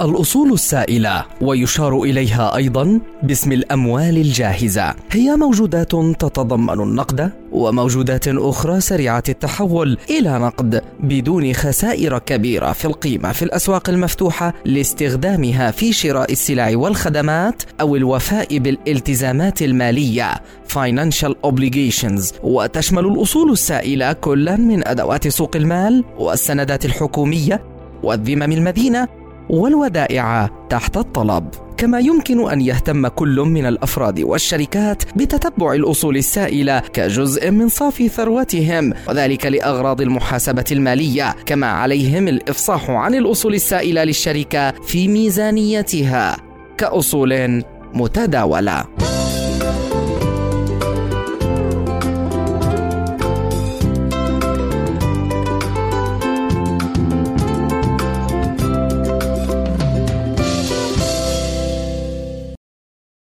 الأصول السائلة ويشار إليها أيضا باسم الأموال الجاهزة. هي موجودات تتضمن النقد وموجودات أخرى سريعة التحول إلى نقد بدون خسائر كبيرة في القيمة في الأسواق المفتوحة لاستخدامها في شراء السلع والخدمات أو الوفاء بالالتزامات المالية financial obligations وتشمل الأصول السائلة كلا من أدوات سوق المال والسندات الحكومية والذمم المدينة والودائع تحت الطلب. كما يمكن أن يهتم كل من الأفراد والشركات بتتبع الأصول السائلة كجزء من صافي ثروتهم وذلك لأغراض المحاسبة المالية. كما عليهم الإفصاح عن الأصول السائلة للشركة في ميزانيتها كأصول متداولة.